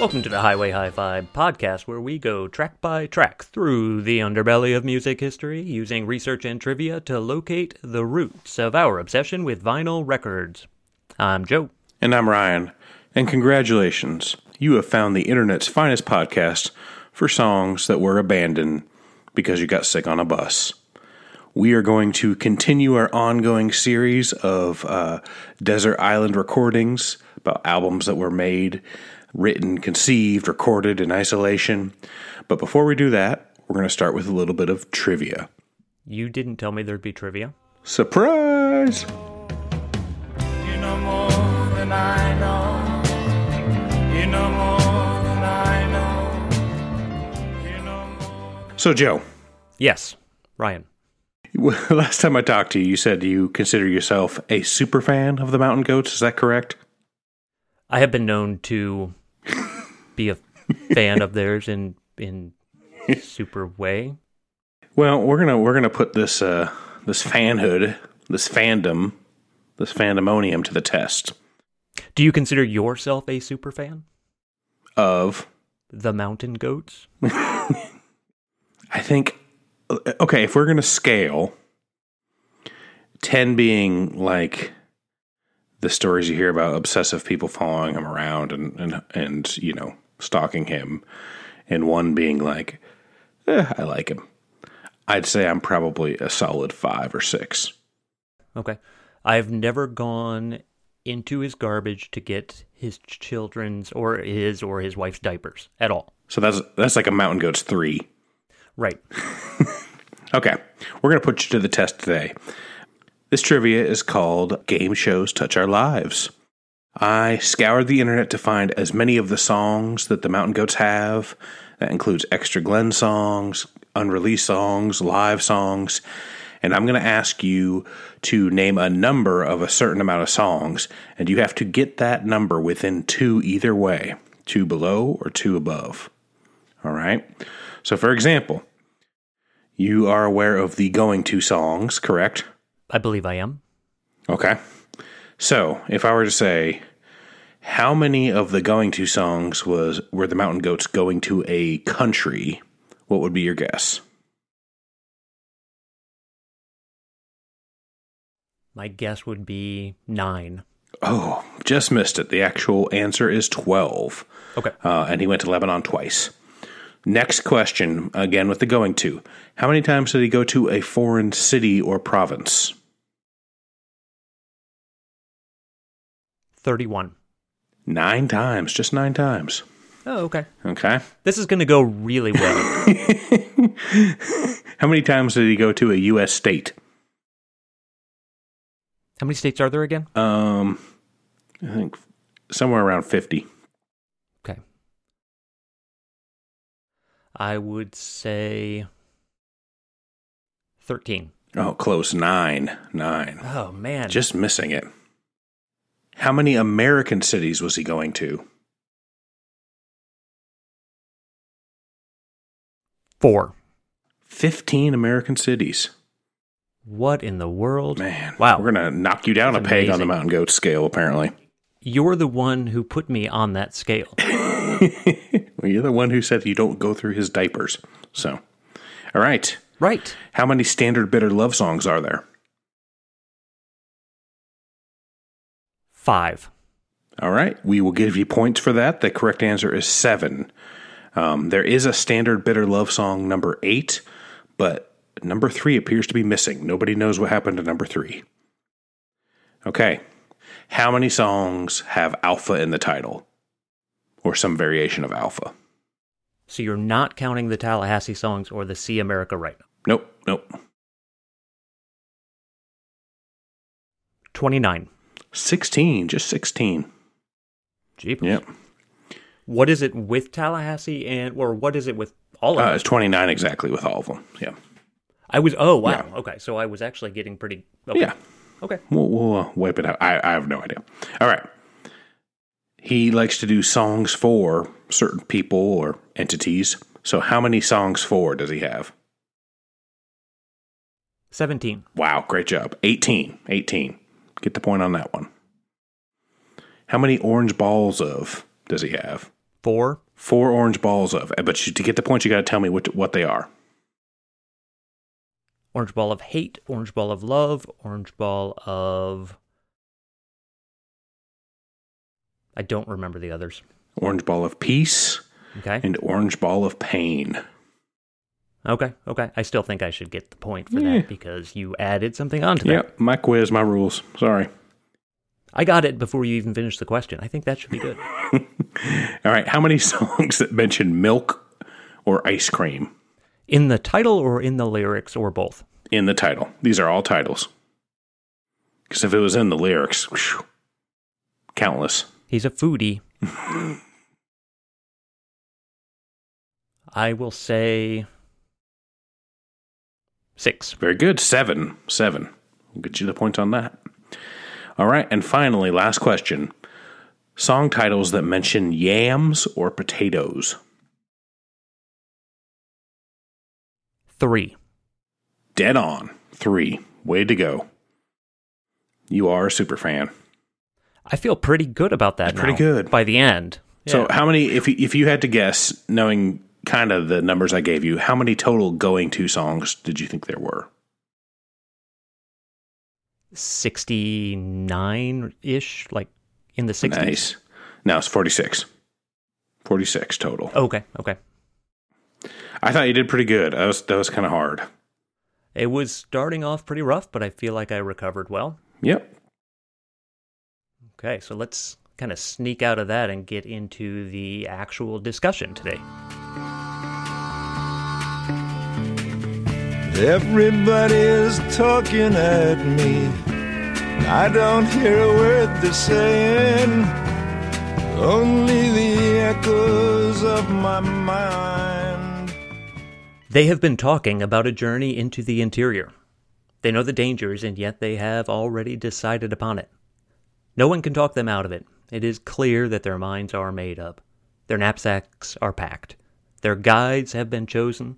Welcome to the Highway High Five podcast, where we go track by track through the underbelly of music history using research and trivia to locate the roots of our obsession with vinyl records. I'm Joe. And I'm Ryan. And congratulations, you have found the internet's finest podcast for songs that were abandoned because you got sick on a bus. We are going to continue our ongoing series of uh, desert island recordings about albums that were made written, conceived, recorded in isolation. But before we do that, we're going to start with a little bit of trivia. You didn't tell me there'd be trivia. Surprise! You know more than I know. You know more than I know. You know more. So, Joe, Yes, Ryan. last time I talked to you, you said you consider yourself a super fan of the Mountain Goats. Is that correct? I have been known to be a fan of theirs in in super way. Well, we're gonna we're gonna put this uh, this fanhood, this fandom, this fandemonium to the test Do you consider yourself a super fan? of The Mountain Goats? I think okay, if we're gonna scale, ten being like the stories you hear about obsessive people following him around and and and you know stalking him, and one being like, eh, I like him. I'd say I'm probably a solid five or six. Okay. I've never gone into his garbage to get his children's or his or his wife's diapers at all. So that's that's like a Mountain Goats three. Right. Okay, we're going to put you to the test today. This trivia is called Game Shows Touch Our Lives. I scoured the internet to find as many of the songs that the Mountain Goats have. That includes Extra Lens songs, unreleased songs, live songs. And I'm going to ask you to name a number of a certain amount of songs, and you have to get that number within two either way two below or two above. All right? So, for example, you are aware of the going to songs, correct? I believe I am. Okay. So, if I were to say, how many of the going to songs was were the Mountain Goats going to a country? What would be your guess? My guess would be nine. Oh, just missed it. The actual answer is 12. Okay. Uh, and he went to Lebanon twice. Next question, again with the going to. How many times did he go to a foreign city or province? 31. Nine times, just nine times. Oh, okay. Okay. This is going to go really well. How many times did he go to a U.S. state? How many states are there again? Um, I think somewhere around 50. Okay. I would say 13. Oh, close. Nine. Nine. Oh, man. Just missing it. How many American cities was he going to? four. 15 American cities. What in the world? Man. Wow. We're going to knock you down That's a peg on the mountain goat scale, apparently. You're the one who put me on that scale. well, you're the one who said you don't go through his diapers. So, all right. right. How many standard bitter love songs are there? Five. All right. We will give you points for that. The correct answer is seven. Um, there is a standard bitter love song number eight, but number three appears to be missing. Nobody knows what happened to number three. Okay. How many songs have alpha in the title? or some variation of alpha. So you're not counting the Tallahassee songs or the See America Right Now? Nope, nope. 29. 16, just 16. Jeepers. Yep. What is it with Tallahassee and, or what is it with all of uh, It's 29 exactly with all of them. Yeah. I was, oh, wow. Yeah. Okay. So I was actually getting pretty. Okay. Yeah. Okay. We'll, we'll uh, wipe it out. I, I have no idea. All right. He likes to do songs for certain people or entities. So, how many songs for does he have? 17. Wow, great job. 18. 18. Get the point on that one. How many orange balls of does he have? 4. Four orange balls of. Eh, but you, to get the point, you got to tell me what, what they are. Orange ball of hate, orange ball of love, orange ball of I don't remember the others. Orange ball of peace Okay. and orange ball of pain. Okay. Okay. I still think I should get the point for Yeah. that because you added something onto that. Yep, my quiz, my rules. Sorry. I got it before you even finished the question. I think that should be good. All right, how many songs that mention milk or ice cream in the title or in the lyrics or both? in the title? These are all titles. Because if it was in the lyrics, whew, countless. He's a foodie. I will say six. Very good. Seven. Seven. We'll get you the point on that. All right, and finally, last question. Song titles that mention yams or potatoes. Three. Dead on. Three. Way to go. You are a super fan. I feel pretty good about that. Pretty good. by the end. So, how many, if you, if you had to guess, knowing kind of the numbers I gave you, how many total going to songs did you think there were? sixty-nine ish, like in the sixties. Nice. Now it's 46. 46 total. Okay. Okay. I thought you did pretty good. That was, that was kind of hard. It was starting off pretty rough, but I feel like I recovered well. Yep. Okay, so let's kind of sneak out of that and get into the actual discussion today. Everybody's talking at me. I don't hear a word they're saying. Only the echoes of my mind. They have been talking about a journey into the interior. They know the dangers, and yet they have already decided upon it. No one can talk them out of it. It is clear that their minds are made up. Their knapsacks are packed. Their guides have been chosen.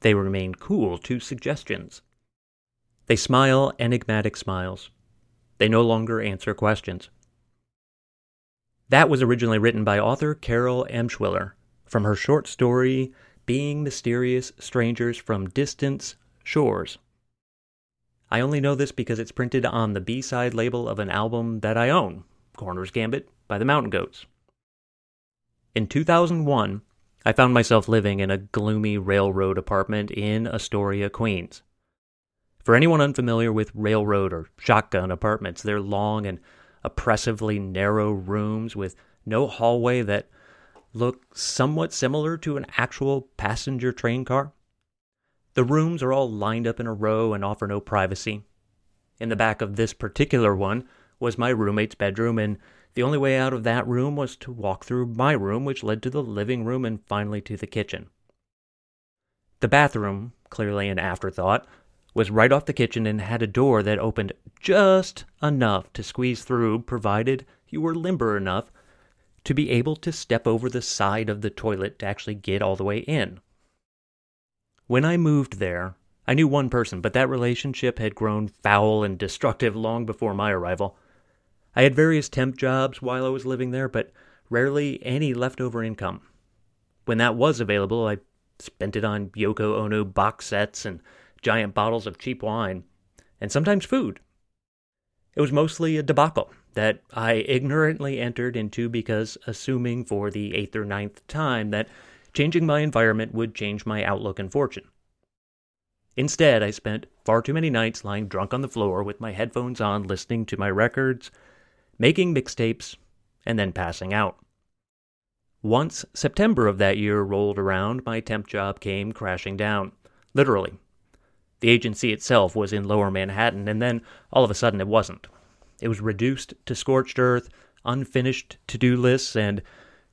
They remain cool to suggestions. They smile enigmatic smiles. They no longer answer questions. That was originally written by author Carol Emshwiller from her short story Being Mysterious Strangers from Distant Shores. I only know this because it's printed on the B side label of an album that I own, Coroner's Gambit by the Mountain Goats. In 2001, I found myself living in a gloomy railroad apartment in Astoria, Queens. For anyone unfamiliar with railroad or shotgun apartments, they're long and oppressively narrow rooms with no hallway that look somewhat similar to an actual passenger train car. The rooms are all lined up in a row and offer no privacy. In the back of this particular one was my roommate's bedroom, and the only way out of that room was to walk through my room, which led to the living room and finally to the kitchen. The bathroom, clearly an afterthought, was right off the kitchen and had a door that opened just enough to squeeze through, provided you were limber enough to be able to step over the side of the toilet to actually get all the way in. When I moved there, I knew one person, but that relationship had grown foul and destructive long before my arrival. I had various temp jobs while I was living there, but rarely any leftover income. When that was available, I spent it on Yoko Ono box sets and giant bottles of cheap wine, and sometimes food. It was mostly a debacle that I ignorantly entered into because assuming for the eighth or ninth time that changing my environment would change my outlook and fortune. Instead, I spent far too many nights lying drunk on the floor with my headphones on, listening to my records, making mixtapes, and then passing out. Once September of that year rolled around, my temp job came crashing down. Literally. The agency itself was in lower Manhattan, and then all of a sudden it wasn't. It was reduced to scorched earth, unfinished to do lists, and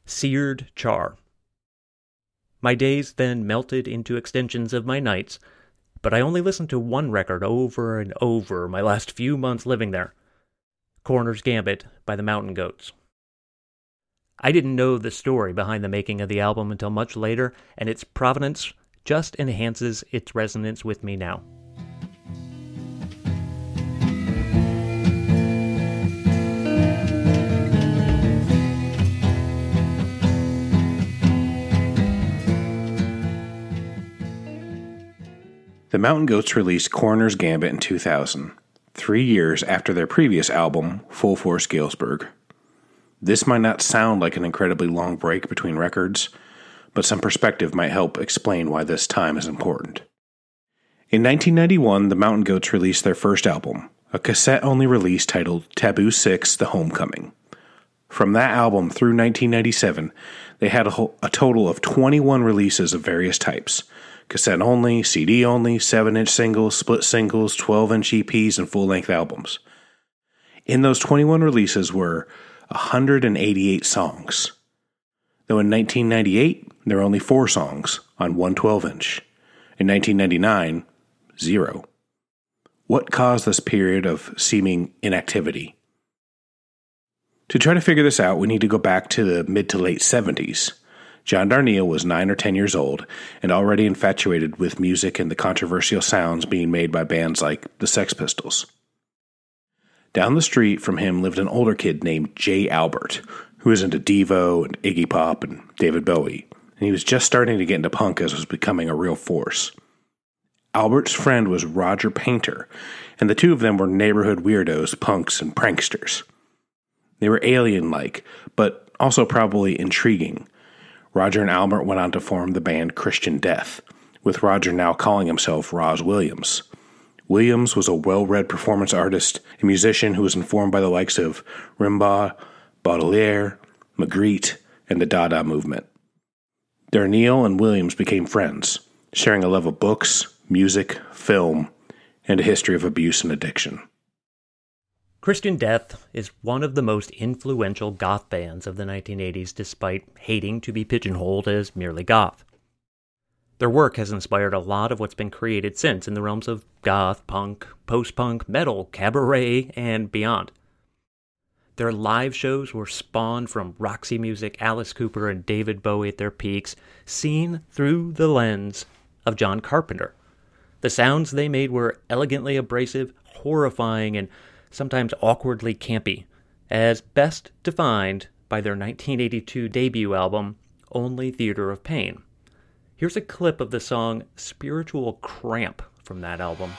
seared char. My days then melted into extensions of my nights, but I only listened to one record over and over my last few months living there Coroner's Gambit by the Mountain Goats. I didn't know the story behind the making of the album until much later, and its provenance just enhances its resonance with me now. The Mountain Goats released Coroner's Gambit in 2000, three years after their previous album, Full Force Galesburg. This might not sound like an incredibly long break between records, but some perspective might help explain why this time is important. In 1991, the Mountain Goats released their first album, a cassette only release titled Taboo 6 The Homecoming. From that album through 1997, they had a, whole, a total of 21 releases of various types cassette only, CD only, 7 inch singles, split singles, 12 inch EPs, and full length albums. In those 21 releases were 188 songs. Though in 1998, there were only four songs on one 12 inch. In 1999, zero. What caused this period of seeming inactivity? To try to figure this out, we need to go back to the mid to late 70s. John Darnielle was nine or ten years old and already infatuated with music and the controversial sounds being made by bands like the Sex Pistols. Down the street from him lived an older kid named Jay Albert, who was into Devo and Iggy Pop and David Bowie, and he was just starting to get into punk as was becoming a real force. Albert's friend was Roger Painter, and the two of them were neighborhood weirdos, punks, and pranksters. They were alien like, but also probably intriguing, Roger and Albert went on to form the band Christian Death, with Roger now calling himself Rozz Williams. Williams was a well read performance artist and musician who was informed by the likes of Rimbaud, Baudelaire, Magritte, and the Dada movement. Darnielle and Williams became friends, sharing a love of books, music, film, and a history of abuse and addiction. Christian Death is one of the most influential goth bands of the 1980s, despite hating to be pigeonholed as merely goth. Their work has inspired a lot of what's been created since in the realms of goth, punk, post punk, metal, cabaret, and beyond. Their live shows were spawned from Roxy Music, Alice Cooper, and David Bowie at their peaks, seen through the lens of John Carpenter. The sounds they made were elegantly abrasive, horrifying, and sometimes awkwardly campy, as best defined by their 1982 debut album, Only Theater of Pain. Here's a clip of the song Spiritual Cramp from that album.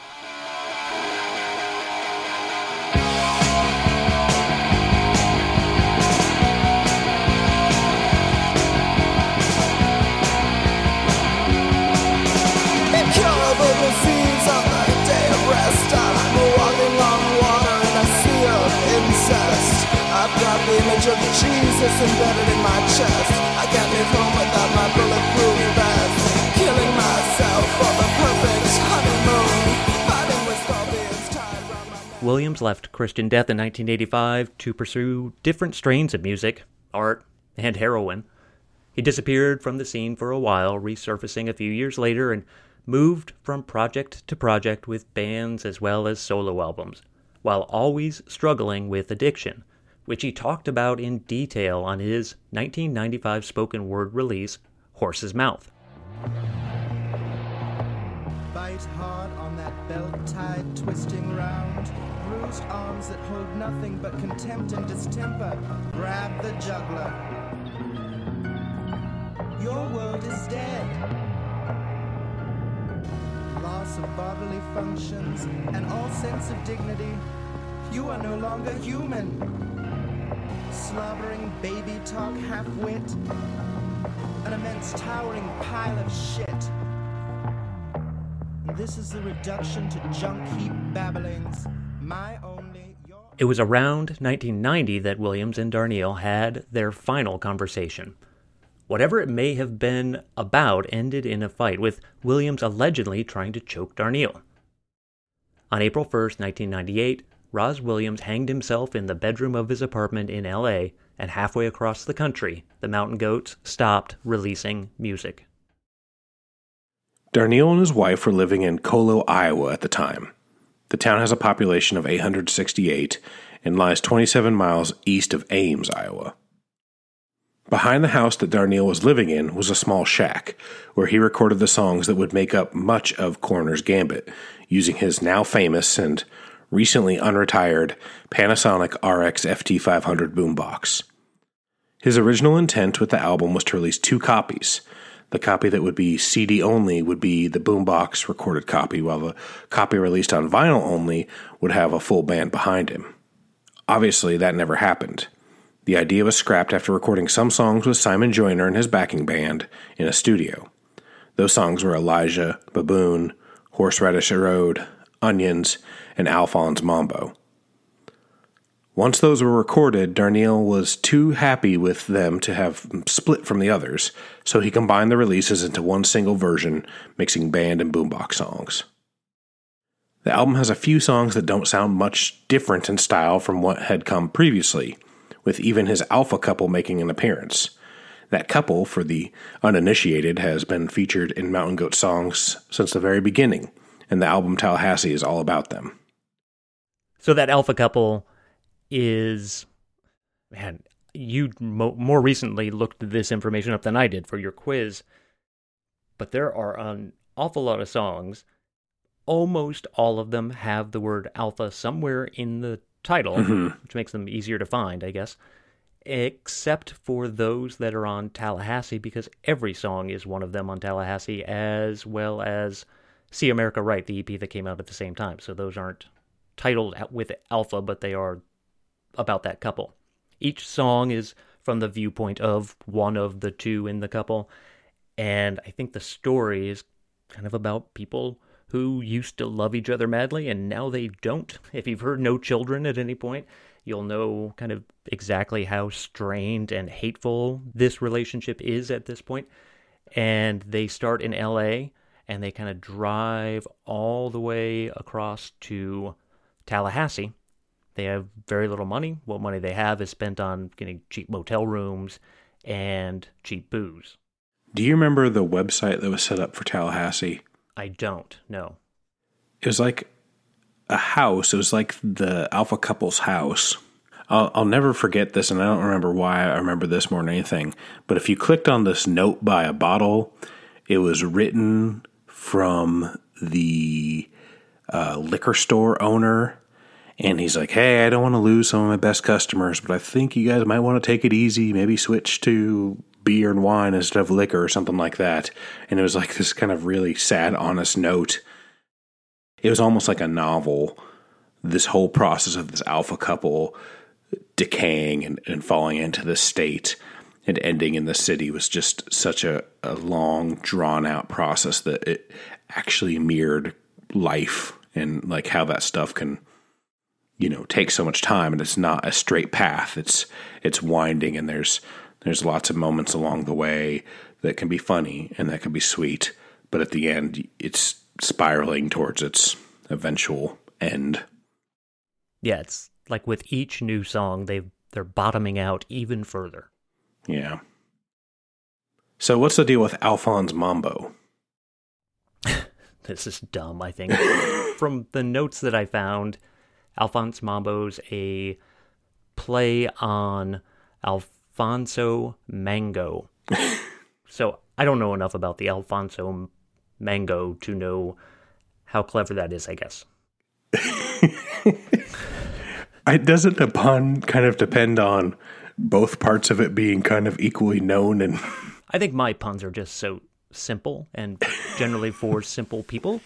Embedded in my chest. I can't leave home without my bulletproof vest. Killing myself for the perfect honeymoon. Williams left Christian Death in 1985 to pursue different strains of music, art, and heroin. He disappeared from the scene for a while, resurfacing a few years later, and moved from project to project with bands as well as solo albums, while always struggling with addiction which he talked about in detail on his 1995 spoken word release, Horse's Mouth. Bite hard on that belt tied, twisting round. Bruised arms that hold nothing but contempt and distemper. Grab the juggler. Your world is dead. Loss of bodily functions and all sense of dignity. You are no longer human slobbering baby talk half wit, an immense towering pile of shit. This is the reduction to junk heap babblings. My only. Your... It was around 1990 that Williams and Darnielle had their final conversation. Whatever it may have been about ended in a fight, with Williams allegedly trying to choke Darnielle. On April 1st, 1998, Rozz Williams hanged himself in the bedroom of his apartment in LA, and halfway across the country, the Mountain Goats stopped releasing music. Darnielle and his wife were living in Colo, Iowa at the time. The town has a population of 868 and lies 27 miles east of Ames, Iowa. Behind the house that Darnielle was living in was a small shack where he recorded the songs that would make up much of Coroner's Gambit using his now famous and recently unretired Panasonic RX FT500 boombox. His original intent with the album was to release two copies. The copy that would be CD only would be the boombox recorded copy, while the copy released on vinyl only would have a full band behind him. Obviously, that never happened. The idea was scrapped after recording some songs with Simon Joyner and his backing band in a studio. Those songs were Elijah, Baboon, Horseradish Road, Onions, and Alphonse Mambo. Once those were recorded, Darnielle was too happy with them to have split from the others, so he combined the releases into one single version, mixing band and boombox songs. The album has a few songs that don't sound much different in style from what had come previously, with even his alpha couple making an appearance. That couple, for the uninitiated, has been featured in Mountain Goat songs since the very beginning, and the album Tallahassee is all about them. So that alpha couple is, man, you mo- more recently looked this information up than I did for your quiz, but there are an awful lot of songs. Almost all of them have the word alpha somewhere in the title, mm-hmm. which makes them easier to find, I guess. Except for those that are on Tallahassee, because every song is one of them on Tallahassee, as well as See America Right, the EP that came out at the same time. So those aren't titled with Alpha, but they are about that couple. Each song is from the viewpoint of one of the two in the couple. And I think the story is kind of about people who used to love each other madly and now they don't. If you've heard No Children at any point, you'll know kind of exactly how strained and hateful this relationship is at this point. And they start in LA and they kind of drive all the way across to Tallahassee. They have very little money. What money they have is spent on getting cheap motel rooms and cheap booze. Do you remember the website that was set up for Tallahassee? I don't know. It was like a house. It was like the alpha couple's house. I'll, I'll never forget this, and I don't remember why I remember this more than anything. But if you clicked on this note by a bottle, it was written from the uh, liquor store owner. And he's like, hey, I don't want to lose some of my best customers, but I think you guys might want to take it easy, maybe switch to beer and wine instead of liquor or something like that. And it was like this kind of really sad, honest note. It was almost like a novel, this whole process of this alpha couple decaying and, and falling into this state and ending in the city was just such a, a long, drawn out process that it actually mirrored life and like how that stuff can you know take so much time and it's not a straight path. It's it's winding and there's there's lots of moments along the way that can be funny and that can be sweet but at the end it's spiraling towards its eventual end. Yeah, it's like with each new song, they they're bottoming out even further. yeah. So what's the deal with alphonse mambo This is dumb, I think. From the notes that I found, Alphonse Mambo's a play on Alfonso Mango. so I don't know enough about the Alfonso Mango to know how clever that is, I guess. I, doesn't the pun kind of depend on both parts of it being kind of equally known and I think my puns are just so simple and generally for simple people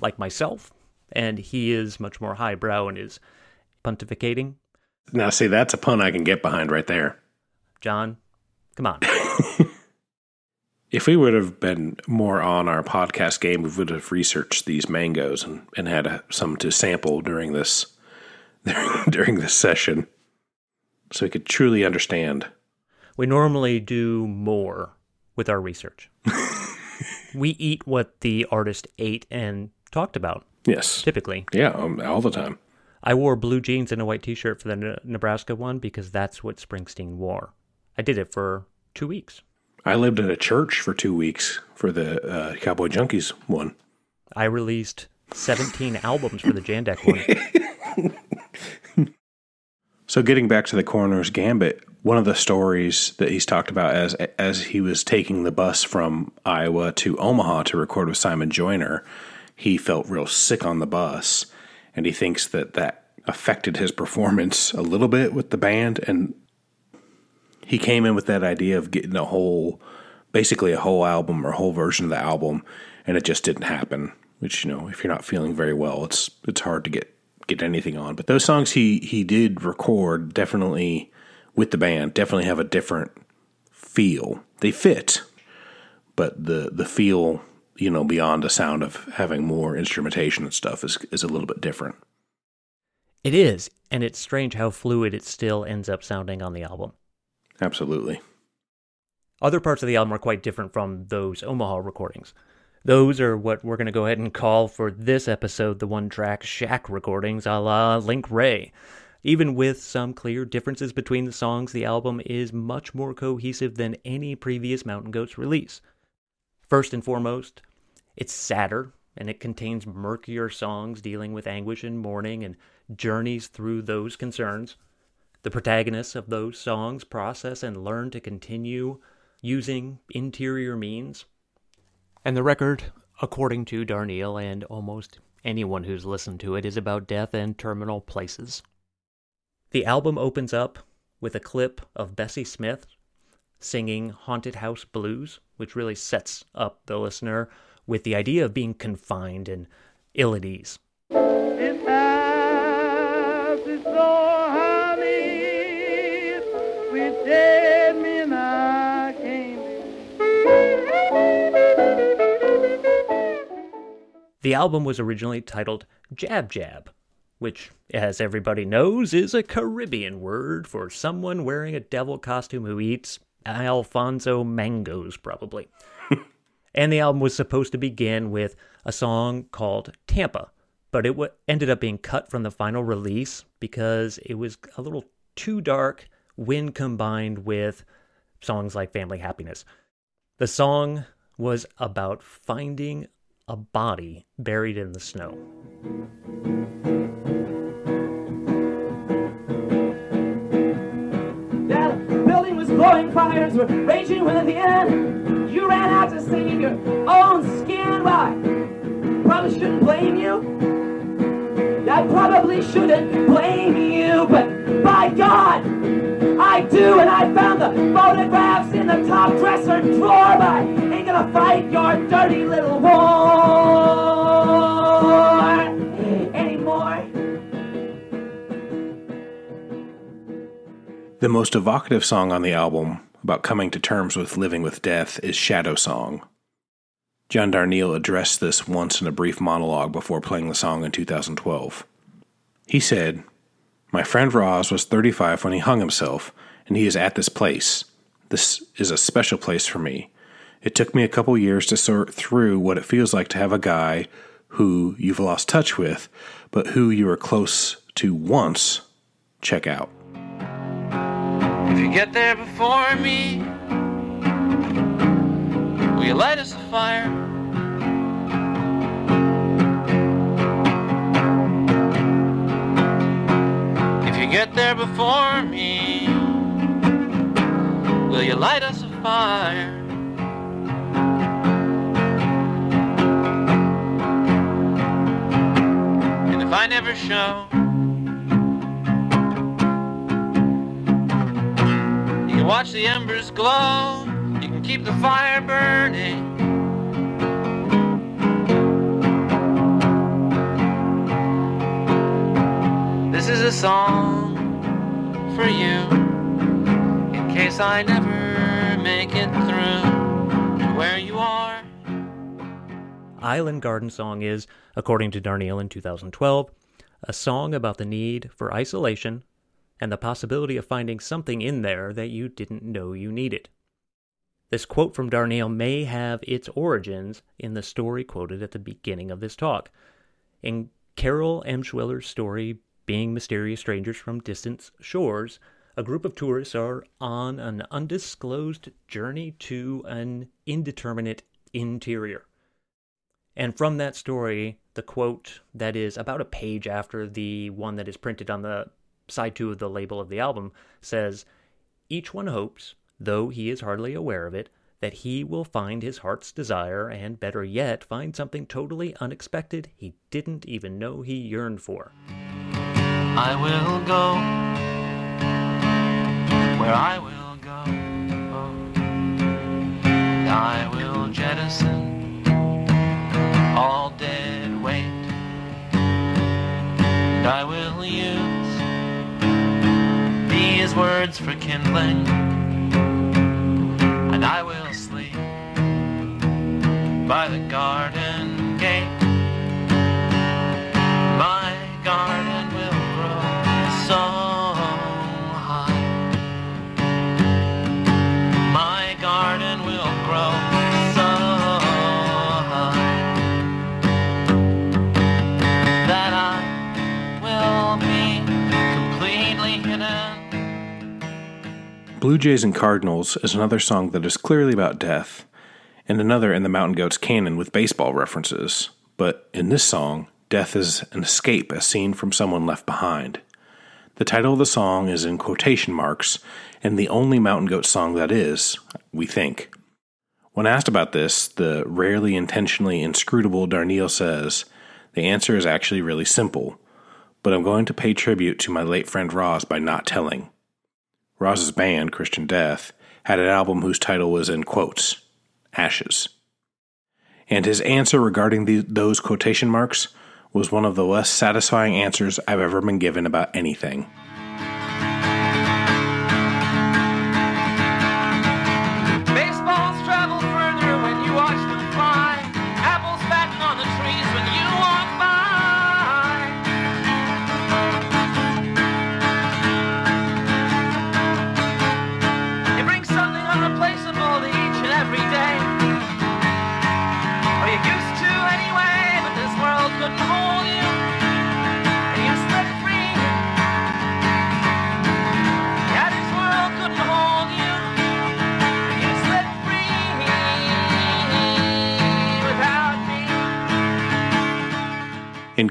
like myself. And he is much more highbrow and is pontificating. now see that's a pun i can get behind right there John, come on. if we would have been more on our podcast game we would have researched these mangoes and, and had uh some to sample during this during this session so we could truly understand We normally do more with our research. We eat what the artist ate and talked about, yes typically. yeah um, all the time I wore blue jeans and a white t shirt for the Ne- Nebraska one because that's what Springsteen wore. I did it for two weeks. I lived at a church for two weeks for the uh, Cowboy Junkies one. I released 17 albums for the Jandek one. So getting back to the coroner's gambit, one of the stories that he's talked about as as he was taking the bus from Iowa to Omaha to record with Simon Joyner, he felt real sick on the bus, and he thinks that that affected his performance a little bit with the band, and he came in with that idea of getting a whole, basically a whole album or a whole version of the album, and it just didn't happen. Which you know, if you're not feeling very well, it's it's hard to get get anything on. But those songs he he did record definitely with the band definitely have a different feel. They fit, but the the feel you know beyond the sound of having more instrumentation and stuff is is a little bit different. It is, and it's strange how fluid it still ends up sounding on the album. Absolutely. Other parts of the album are quite different from those Omaha recordings. Those are what we're going to go ahead and call for this episode the one track Shack recordings a la Link Wray. Even with some clear differences between the songs, the album is much more cohesive than any previous Mountain Goats release. First and foremost, it's sadder and it contains murkier songs dealing with anguish and mourning and journeys through those concerns. The protagonists of those songs process and learn to continue using interior means. And the record, according to Darnielle and almost anyone who's listened to it, is about death and terminal places. The album opens up with a clip of Bessie Smith singing Haunted House Blues, which really sets up the listener with the idea of being confined and ill at ease. This house is so haunted with The album was originally titled Jab Jab, which, as everybody knows, is a Caribbean word for someone wearing a devil costume who eats Alfonso mangoes, probably. and the album was supposed to begin with a song called Tampa, but it w- ended up being cut from the final release because it was a little too dark when combined with songs like Family Happiness. The song was about finding a body buried in the snow. That building was glowing, fires were raging within. You ran out to save your own skin. I probably shouldn't blame you. I probably shouldn't blame you, but by God, I do, and I found the photographs in the top dresser drawer, ain't gonna fight your dirty little war anymore. The most evocative song on the album about coming to terms with living with death is Shadow Song. John Darnielle addressed this once in a brief monologue before playing the song in 2012. He said, My friend Rozz was 35 when he hung himself, and he is at this place. This is a special place for me. It took me a couple years to sort through what it feels like to have a guy who you've lost touch with, but who you were close to once check out. If you get there before me, will you light us a fire? If you get there before me, will you light us a fire? If I never show, You can watch the embers glow. You can keep the fire burning. This is a song for you. In case I never make it through to where you are. Island Garden Song is, according to Darnielle in 2012, a song about the need for isolation and the possibility of finding something in there that you didn't know you needed. This quote from Darnielle may have its origins in the story quoted at the beginning of this talk. In Carol Emshwiller's story, Being mysterious strangers from distant shores, a group of tourists are on an undisclosed journey to an indeterminate interior. And from that story, the quote that is about a page after the one that is printed on the side two of the label of the album says, Each one hopes, though he is hardly aware of it, that he will find his heart's desire, and better yet, find something totally unexpected he didn't even know he yearned for. I will go where I will go. I will jettison all dead weight. And I will use these words for kindling. And I will sleep by the garden gate. My garden Blue Jays and Cardinals is another song that is clearly about death, and another in the Mountain Goats canon with baseball references. But in this song, death is an escape as seen from someone left behind. The title of the song is in quotation marks, and the only Mountain Goat song that is, we think. When asked about this, the rarely intentionally inscrutable Darnielle says, The answer is actually really simple, but I'm going to pay tribute to my late friend Rozz by not telling. Rozz's band, Christian Death, had an album whose title was in quotes, Ashes. And his answer regarding the, those quotation marks was one of the less satisfying answers I've ever been given about anything.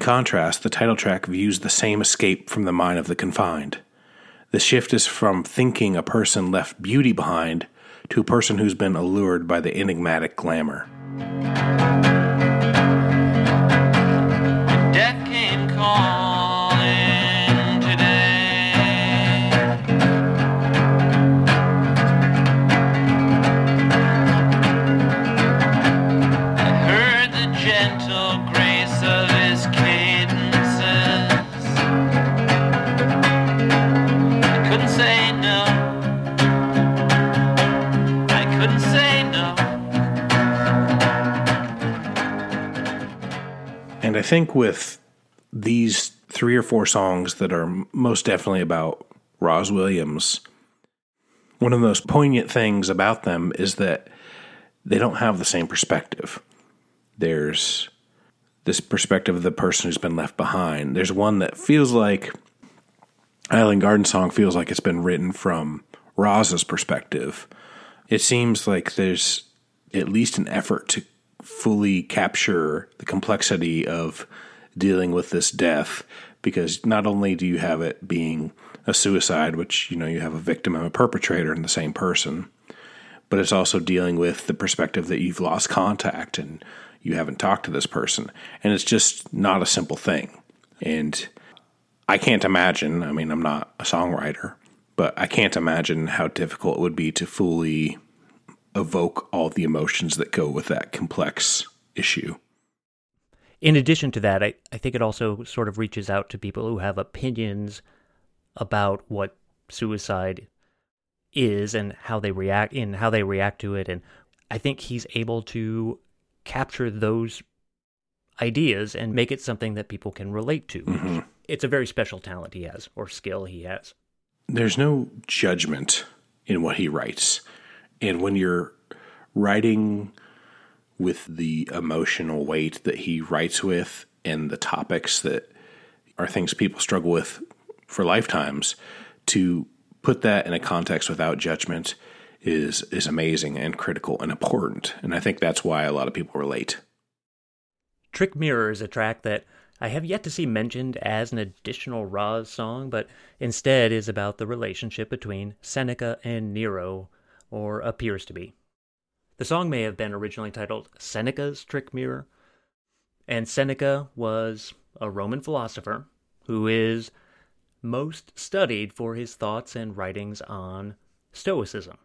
Contrast, the title track views the same escape from the mind of the confined. The shift is from thinking a person left beauty behind to a person who's been allured by the enigmatic glamour. Death came And I think with these three or four songs that are most definitely about Rozz Williams, one of the most poignant things about them is that they don't have the same perspective. There's this perspective of the person who's been left behind. There's one that feels like Island Garden Song feels like it's been written from Rozz's perspective. It seems like there's at least an effort to fully capture the complexity of dealing with this death because not only do you have it being a suicide, which, you know, you have a victim and a perpetrator in the same person, but it's also dealing with the perspective that you've lost contact and you haven't talked to this person. And it's just not a simple thing. And I can't imagine, I mean, I'm not a songwriter, but I can't imagine how difficult it would be to fully evoke all the emotions that go with that complex issue. In addition to that, I, I think it also sort of reaches out to people who have opinions about what suicide is and how they react in how they react to it and I think he's able to capture those ideas and make it something that people can relate to. Mm-hmm. It's a very special talent he has or skill he has. There's no judgment in what he writes. And when you're writing with the emotional weight that he writes with and the topics that are things people struggle with for lifetimes, to put that in a context without judgment is is amazing and critical and important. And I think that's why a lot of people relate. Trick Mirror is a track that I have yet to see mentioned as an additional Rozz song, but instead is about the relationship between Seneca and Nero, or appears to be. The song may have been originally titled Seneca's Trick Mirror, and Seneca was a Roman philosopher who is most studied for his thoughts and writings on Stoicism.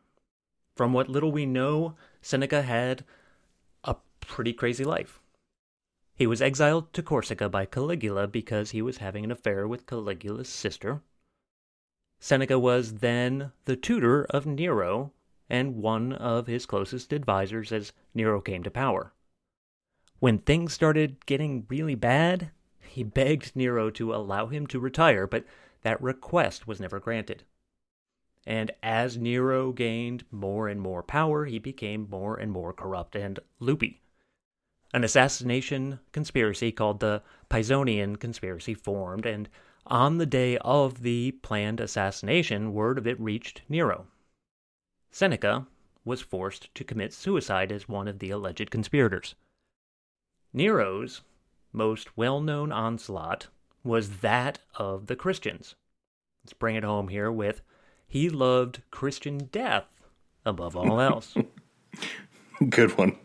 From what little we know, Seneca had a pretty crazy life. He was exiled to Corsica by Caligula because he was having an affair with Caligula's sister. Seneca was then the tutor of Nero and one of his closest advisors as Nero came to power. When things started getting really bad, he begged Nero to allow him to retire, but that request was never granted. And as Nero gained more and more power, he became more and more corrupt and loopy. An assassination conspiracy called the Pisonian Conspiracy formed, and on the day of the planned assassination, word of it reached Nero. Seneca was forced to commit suicide as one of the alleged conspirators. Nero's most well known onslaught was that of the Christians. Let's bring it home here with he loved Christian death above all else. Good one.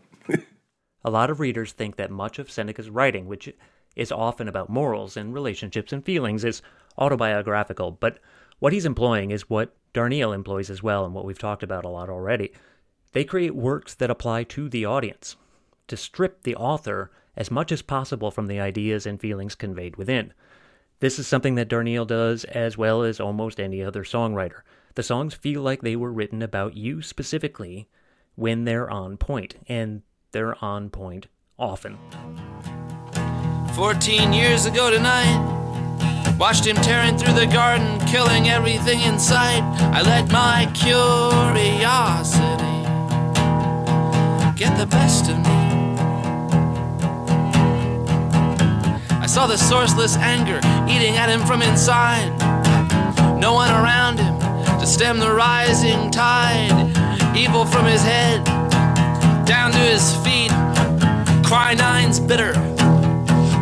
A lot of readers think that much of Seneca's writing, which is often about morals and relationships and feelings, is autobiographical, but what he's employing is what Darnielle employs as well, and what we've talked about a lot already. They create works that apply to the audience, to strip the author as much as possible from the ideas and feelings conveyed within. This is something that Darnielle does as well as almost any other songwriter. The songs feel like they were written about you specifically when they're on point, and they're on point often. 14 years ago tonight, watched him tearing through the garden, killing everything in sight. I let my curiosity get the best of me. I saw the sourceless anger eating at him from inside. No one around him to stem the rising tide. Evil from his head down to his feet. Quinine's bitter,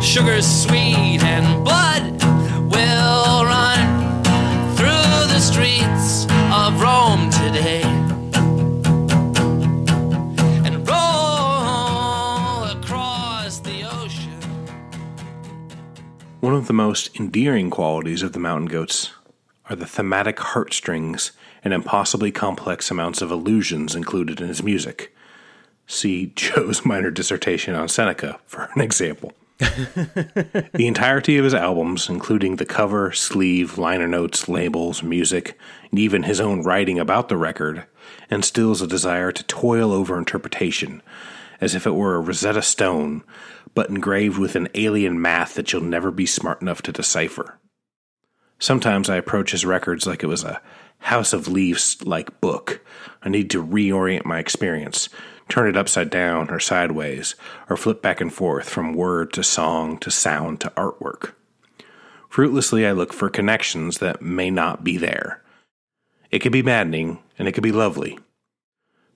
sugar's sweet, and blood streets of Rome today. One of the most endearing qualities of the Mountain Goats are the thematic heartstrings and impossibly complex amounts of allusions included in his music. See Joe's minor dissertation on Seneca for an example. the entirety of his albums, including the cover, sleeve, liner notes, labels, music, and even his own writing about the record, instills a desire to toil over interpretation, as if it were a Rosetta Stone, but engraved with an alien math that you'll never be smart enough to decipher. Sometimes I approach his records like it was a House of Leaves like book. I need to reorient my experience, turn it upside down or sideways, or flip back and forth from word to song to sound to artwork. Fruitlessly, I look for connections that may not be there. It could be maddening, and it could be lovely.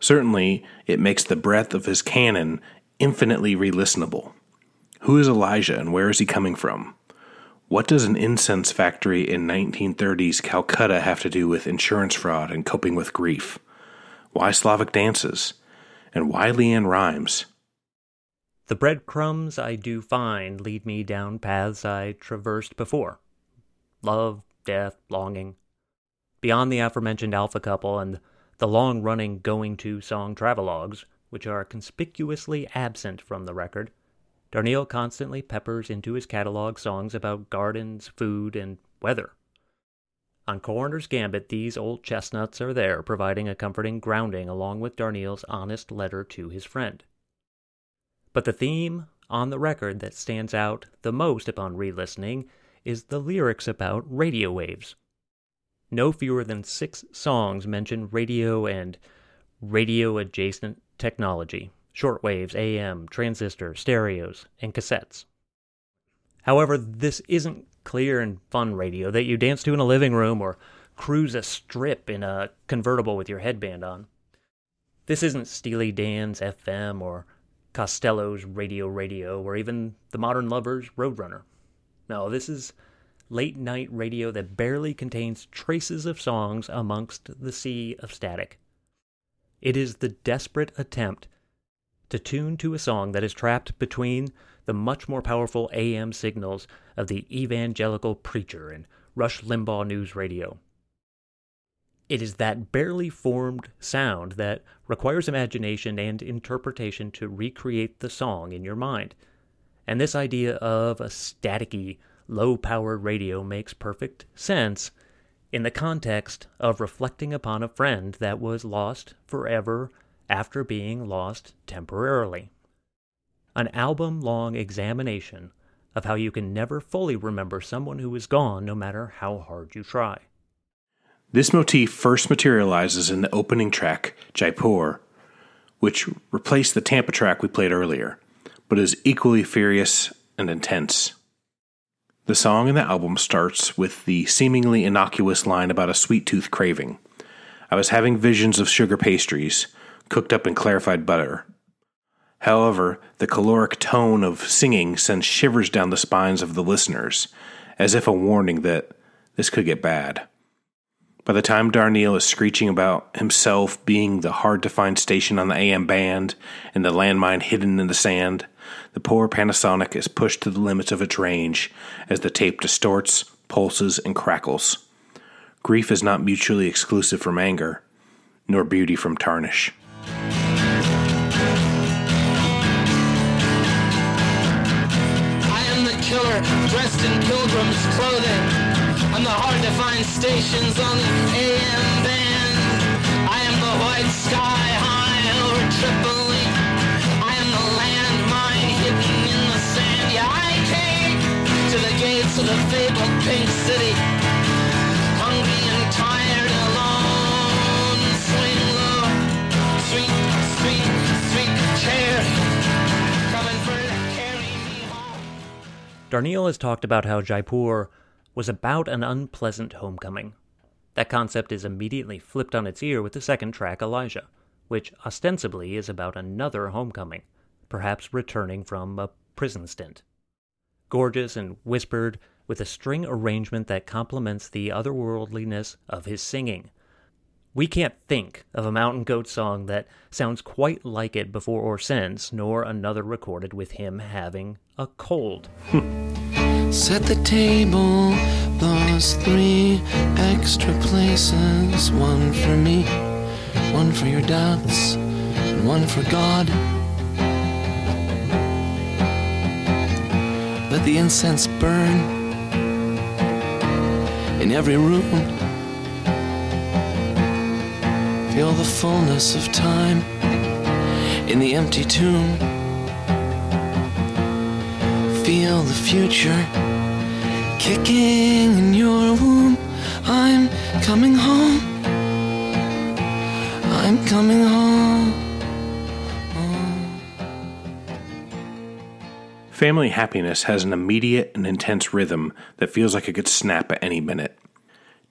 Certainly, it makes the breadth of his canon infinitely re listenable. Who is Elijah and where is he coming from? What does an incense factory in 1930s Calcutta have to do with insurance fraud and coping with grief? Why Slavic dances? And why LeAnn Rimes? The breadcrumbs I do find lead me down paths I traversed before love, death, longing. Beyond the aforementioned Alpha Couple and the long running Going To song travelogues, which are conspicuously absent from the record, Darnielle constantly peppers into his catalog songs about gardens, food, and weather. On Coroner's Gambit, these old chestnuts are there, providing a comforting grounding along with Darnielle's honest letter to his friend. But the theme on the record that stands out the most upon re listening is the lyrics about radio waves. No fewer than six songs mention radio and radio adjacent technology shortwaves, AM, transistors, stereos, and cassettes. However, this isn't clear and fun radio that you dance to in a living room or cruise a strip in a convertible with your headband on. This isn't Steely Dan's FM or Costello's Radio Radio or even the Modern Lovers Roadrunner. No, this is late night radio that barely contains traces of songs amongst the sea of static. It is the desperate attempt to tune to a song that is trapped between the much more powerful AM signals of the evangelical preacher and Rush Limbaugh News Radio. It is that barely formed sound that requires imagination and interpretation to recreate the song in your mind. And this idea of a staticky, low powered radio makes perfect sense in the context of reflecting upon a friend that was lost forever after being lost temporarily. An album long examination of how you can never fully remember someone who is gone no matter how hard you try. This motif first materializes in the opening track, Jaipur, which replaced the Tampa track we played earlier, but is equally furious and intense. The song in the album starts with the seemingly innocuous line about a sweet tooth craving. I was having visions of sugar pastries, cooked up in clarified butter. However, the caloric tone of singing sends shivers down the spines of the listeners, as if a warning that this could get bad. By the time Darnielle is screeching about himself being the hard to find station on the AM band and the landmine hidden in the sand, the poor Panasonic is pushed to the limits of its range as the tape distorts, pulses, and crackles. Grief is not mutually exclusive from anger, nor beauty from tarnish. Killer dressed in pilgrim's clothing. I'm the hard to find stations on the AM band. I am the white sky high over Tripoli. I am the landmine hidden in the sand. Yeah, I came to the gates of the fabled pink city. Darnielle has talked about how Jaipur was about an unpleasant homecoming. That concept is immediately flipped on its ear with the second track, Elijah, which ostensibly is about another homecoming, perhaps returning from a prison stint. Gorgeous and whispered, with a string arrangement that complements the otherworldliness of his singing. We can't think of a Mountain Goat song that sounds quite like it before or since, nor another recorded with him having a cold. Hmm. Set the table, those three extra places. One for me, one for your doubts, and one for God. Let the incense burn in every room. Feel the fullness of time in the empty tomb. Feel the future kicking in your womb. I'm coming home. I'm coming home. Family Happiness has an immediate and intense rhythm that feels like it could snap at any minute.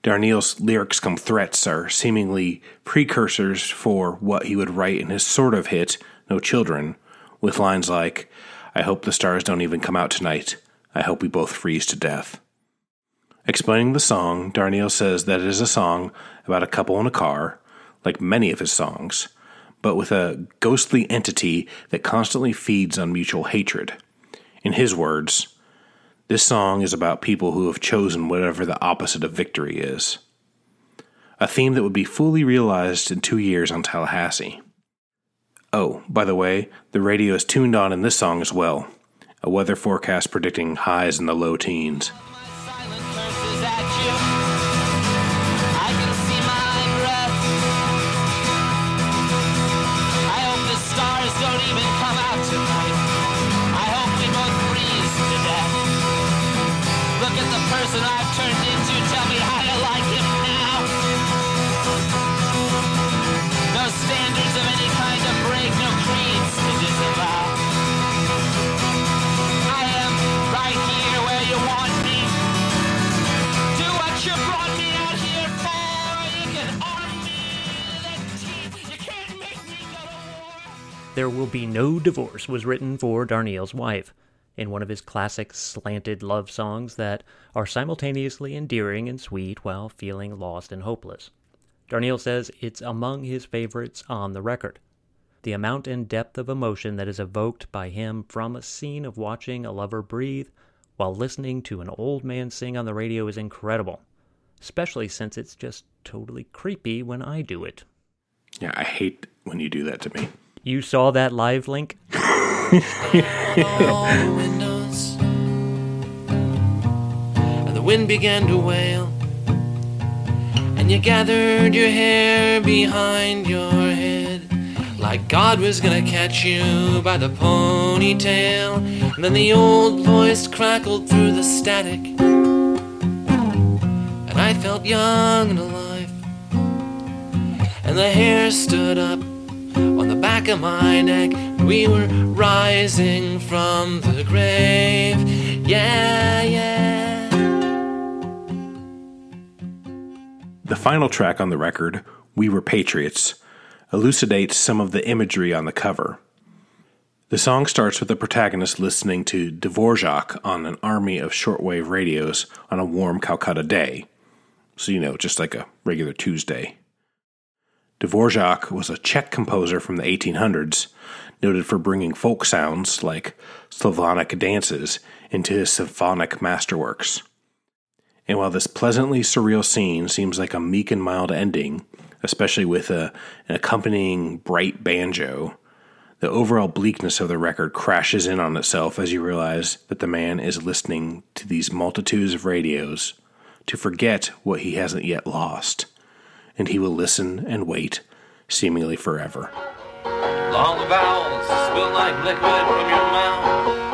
Darnielle's lyrics come threats are seemingly precursors for what he would write in his sort of hit, No Children, with lines like, I hope the stars don't even come out tonight. I hope we both freeze to death. Explaining the song, Darnielle says that it is a song about a couple in a car, like many of his songs, but with a ghostly entity that constantly feeds on mutual hatred. In his words, this song is about people who have chosen whatever the opposite of victory is. A theme that would be fully realized in two years on Tallahassee. Oh, by the way, the radio is tuned on in this song as well. A weather forecast predicting highs in the low teens. There Will Be No Divorce was written for Darnielle's wife in one of his classic slanted love songs that are simultaneously endearing and sweet while feeling lost and hopeless. Darnielle says it's among his favorites on the record. The amount and depth of emotion that is evoked by him from a scene of watching a lover breathe while listening to an old man sing on the radio is incredible, especially since it's just totally creepy when I do it. Yeah, I hate when you do that to me. You saw that live link? windows. And the wind began to wail. And you gathered your hair behind your head. Like God was gonna catch you by the ponytail. And then the old voice crackled through the static. And I felt young and alive. And the hair stood up on the back of my neck. We were rising from the grave. Yeah, yeah. The final track on the record, We Were Patriots, elucidates some of the imagery on the cover. The song starts with the protagonist listening to Dvorak on an army of shortwave radios on a warm Calcutta day. So, you know, just like a regular Tuesday. Dvorak was a Czech composer from the 1800s, noted for bringing folk sounds like Slavonic dances into his symphonic masterworks. And while this pleasantly surreal scene seems like a meek and mild ending, especially with a, an accompanying bright banjo, the overall bleakness of the record crashes in on itself as you realize that the man is listening to these multitudes of radios to forget what he hasn't yet lost and he will listen and wait, seemingly forever. Long vowels spill like liquid from your mouth.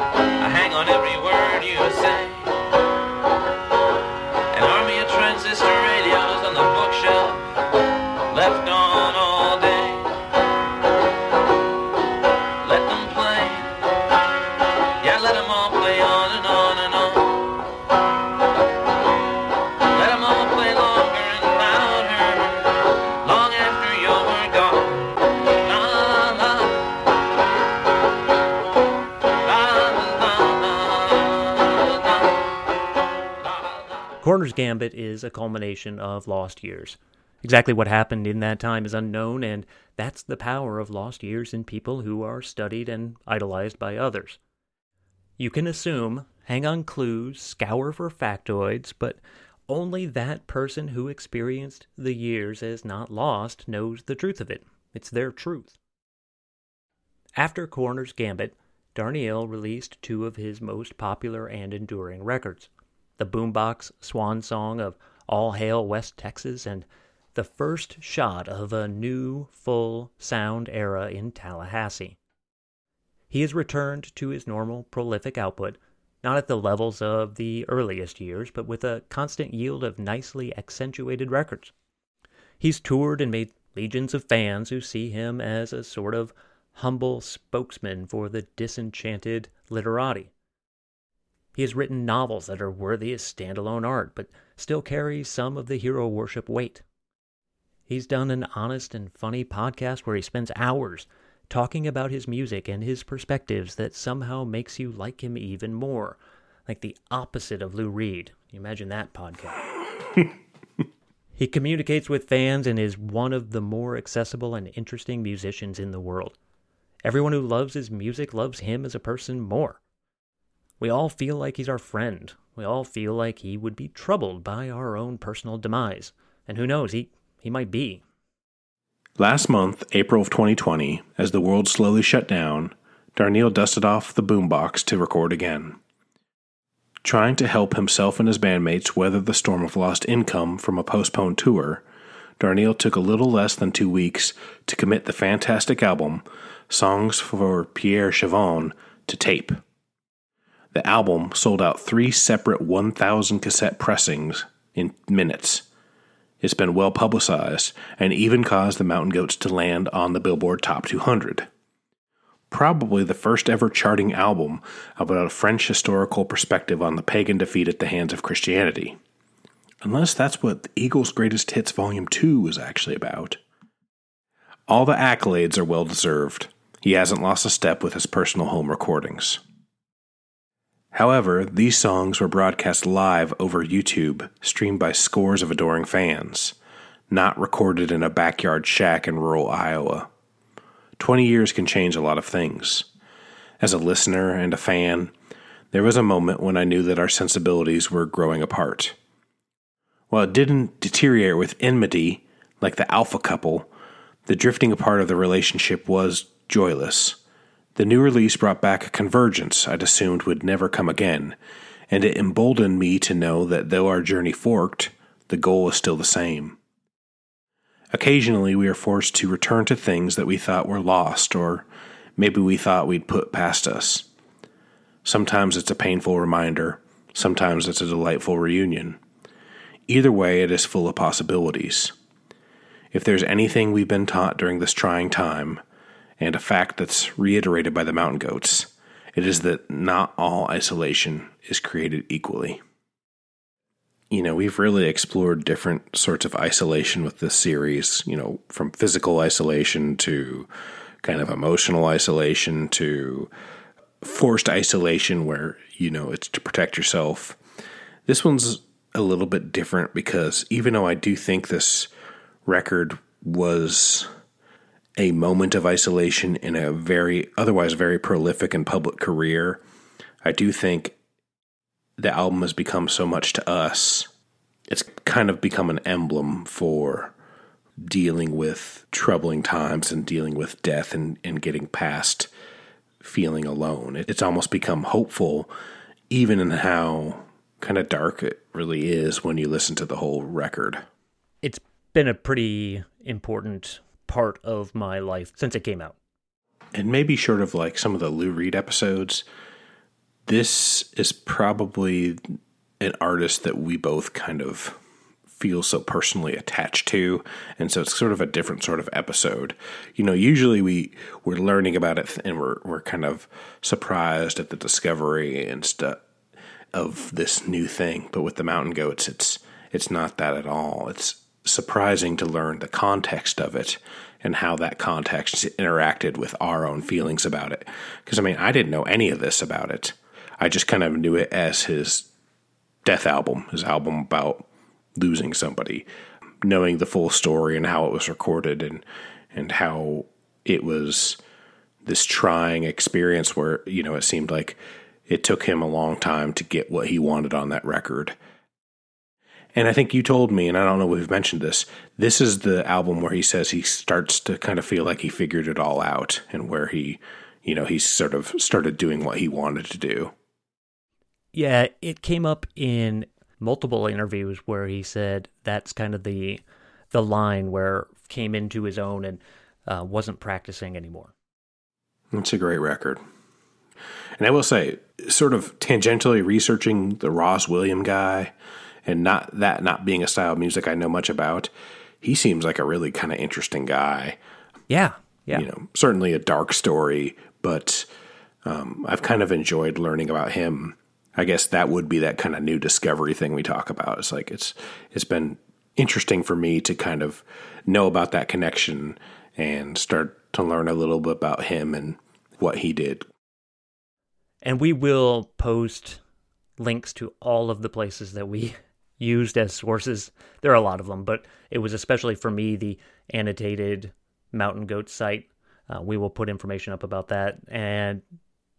Coroner's Gambit is a culmination of lost years. Exactly what happened in that time is unknown, and that's the power of lost years in people who are studied and idolized by others. You can assume, hang on clues, scour for factoids, but only that person who experienced the years as not lost knows the truth of it. It's their truth. After Coroner's Gambit, Darnielle released two of his most popular and enduring records the boombox swan song of All Hail West Texas and the first shot of a new, full sound era in Tallahassee. He has returned to his normal prolific output, not at the levels of the earliest years, but with a constant yield of nicely accentuated records. He's toured and made legions of fans who see him as a sort of humble spokesman for the disenchanted literati. He has written novels that are worthy as standalone art, but still carry some of the hero worship weight. He's done an honest and funny podcast where he spends hours talking about his music and his perspectives that somehow makes you like him even more, like the opposite of Lou Reed. You imagine that podcast. he communicates with fans and is one of the more accessible and interesting musicians in the world. Everyone who loves his music loves him as a person more. We all feel like he's our friend. We all feel like he would be troubled by our own personal demise. And who knows, he, he might be. Last month, April of 2020, as the world slowly shut down, Darnielle dusted off the boombox to record again. Trying to help himself and his bandmates weather the storm of lost income from a postponed tour, Darnielle took a little less than two weeks to commit the fantastic album, Songs for Pierre Chuvin, to tape. The album sold out three separate 1,000 cassette pressings in minutes. It's been well publicized and even caused the Mountain Goats to land on the Billboard Top 200. Probably the first ever charting album about a French historical perspective on the pagan defeat at the hands of Christianity. Unless that's what the Eagles' Greatest Hits Volume 2 was actually about. All the accolades are well deserved. He hasn't lost a step with his personal home recordings. However, these songs were broadcast live over YouTube, streamed by scores of adoring fans, not recorded in a backyard shack in rural Iowa. 20 years can change a lot of things. As a listener and a fan, there was a moment when I knew that our sensibilities were growing apart. While it didn't deteriorate with enmity, like the alpha couple, the drifting apart of the relationship was joyless. The new release brought back a convergence I'd assumed would never come again, and it emboldened me to know that though our journey forked, the goal was still the same. Occasionally, we are forced to return to things that we thought were lost, or maybe we thought we'd put past us. Sometimes it's a painful reminder, sometimes it's a delightful reunion. Either way, it is full of possibilities. If there's anything we've been taught during this trying time, and a fact that's reiterated by the mountain goats, it is that not all isolation is created equally. You know, we've really explored different sorts of isolation with this series, you know, from physical isolation to kind of emotional isolation to forced isolation where, you know, it's to protect yourself. This one's a little bit different because even though I do think this record was a moment of isolation in a very otherwise very prolific and public career, I do think the album has become so much to us. It's kind of become an emblem for dealing with troubling times and dealing with death and, and getting past feeling alone. It's almost become hopeful, even in how kind of dark it really is when you listen to the whole record. It's been a pretty important part of my life since it came out. And maybe short of like some of the Lou Reed episodes, this is probably an artist that we both kind of feel so personally attached to and so it's sort of a different sort of episode you know usually we we're learning about it and we're we're kind of surprised at the discovery and stuff of this new thing but with the mountain goats it's it's not that at all it's surprising to learn the context of it and how that context interacted with our own feelings about it because i mean i didn't know any of this about it i just kind of knew it as his death album his album about losing somebody, knowing the full story and how it was recorded and and how it was this trying experience where you know it seemed like it took him a long time to get what he wanted on that record. And I think you told me, and I don't know if we've mentioned this, this is the album where he says he starts to kind of feel like he figured it all out and where he, you know, he sort of started doing what he wanted to do. Yeah, it came up in multiple interviews where he said that's kind of the the line where came into his own and uh, wasn't practicing anymore. It's a great record. And I will say, sort of tangentially researching the Rozz William guy and not that not being a style of music I know much about, he seems like a really kind of interesting guy. Yeah. Yeah. You know, certainly a dark story, but um, I've kind of enjoyed learning about him I guess that would be that kind of new discovery thing we talk about. It's like it's it's been interesting for me to kind of know about that connection and start to learn a little bit about him and what he did. And we will post links to all of the places that we used as sources. There are a lot of them, but it was especially for me the annotated Mountain Goat site. Uh, we will put information up about that, and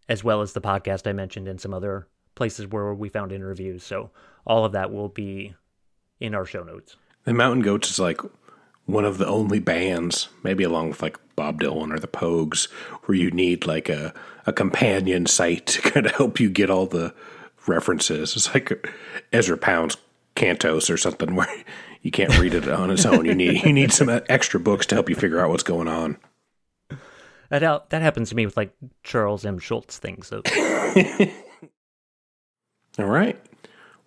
as well as the podcast I mentioned and some other places where we found interviews. So all of that will be in our show notes. The Mountain Goats is like one of the only bands, maybe along with like Bob Dylan or the Pogues, where you need like a, a companion site to kind of help you get all the references. It's like Ezra Pound's Cantos or something where you can't read it on its own. You need you need some extra books to help you figure out what's going on. That that happens to me with like Charles M. Schulz things. So. All right.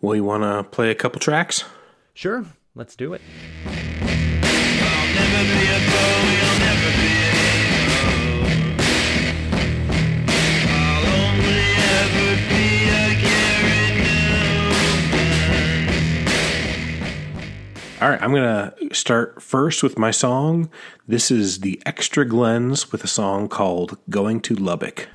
Well, you want to play a couple tracks? Sure. Let's do it. All right, I'm going to start first with my song. This is the Extra Glenns with a song called Going to Lubbock.